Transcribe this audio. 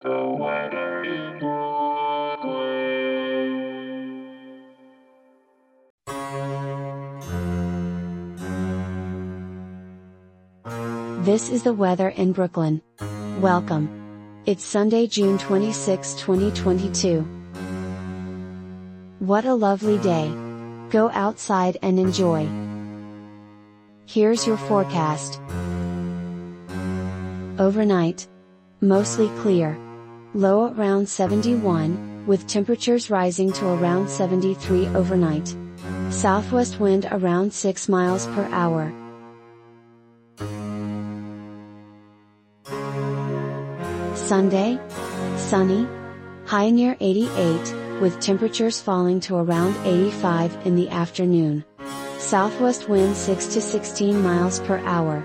This is the weather in Brooklyn. Welcome. It's Sunday, June 26, 2022. What a lovely day. Go outside and enjoy. Here's your forecast. Overnight. Mostly clear. Low around 71, with temperatures rising to around 73 overnight. Southwest wind around 6 miles per hour. Sunday? Sunny? High near 88, with temperatures falling to around 85 in the afternoon. Southwest wind 6 to 16 miles per hour.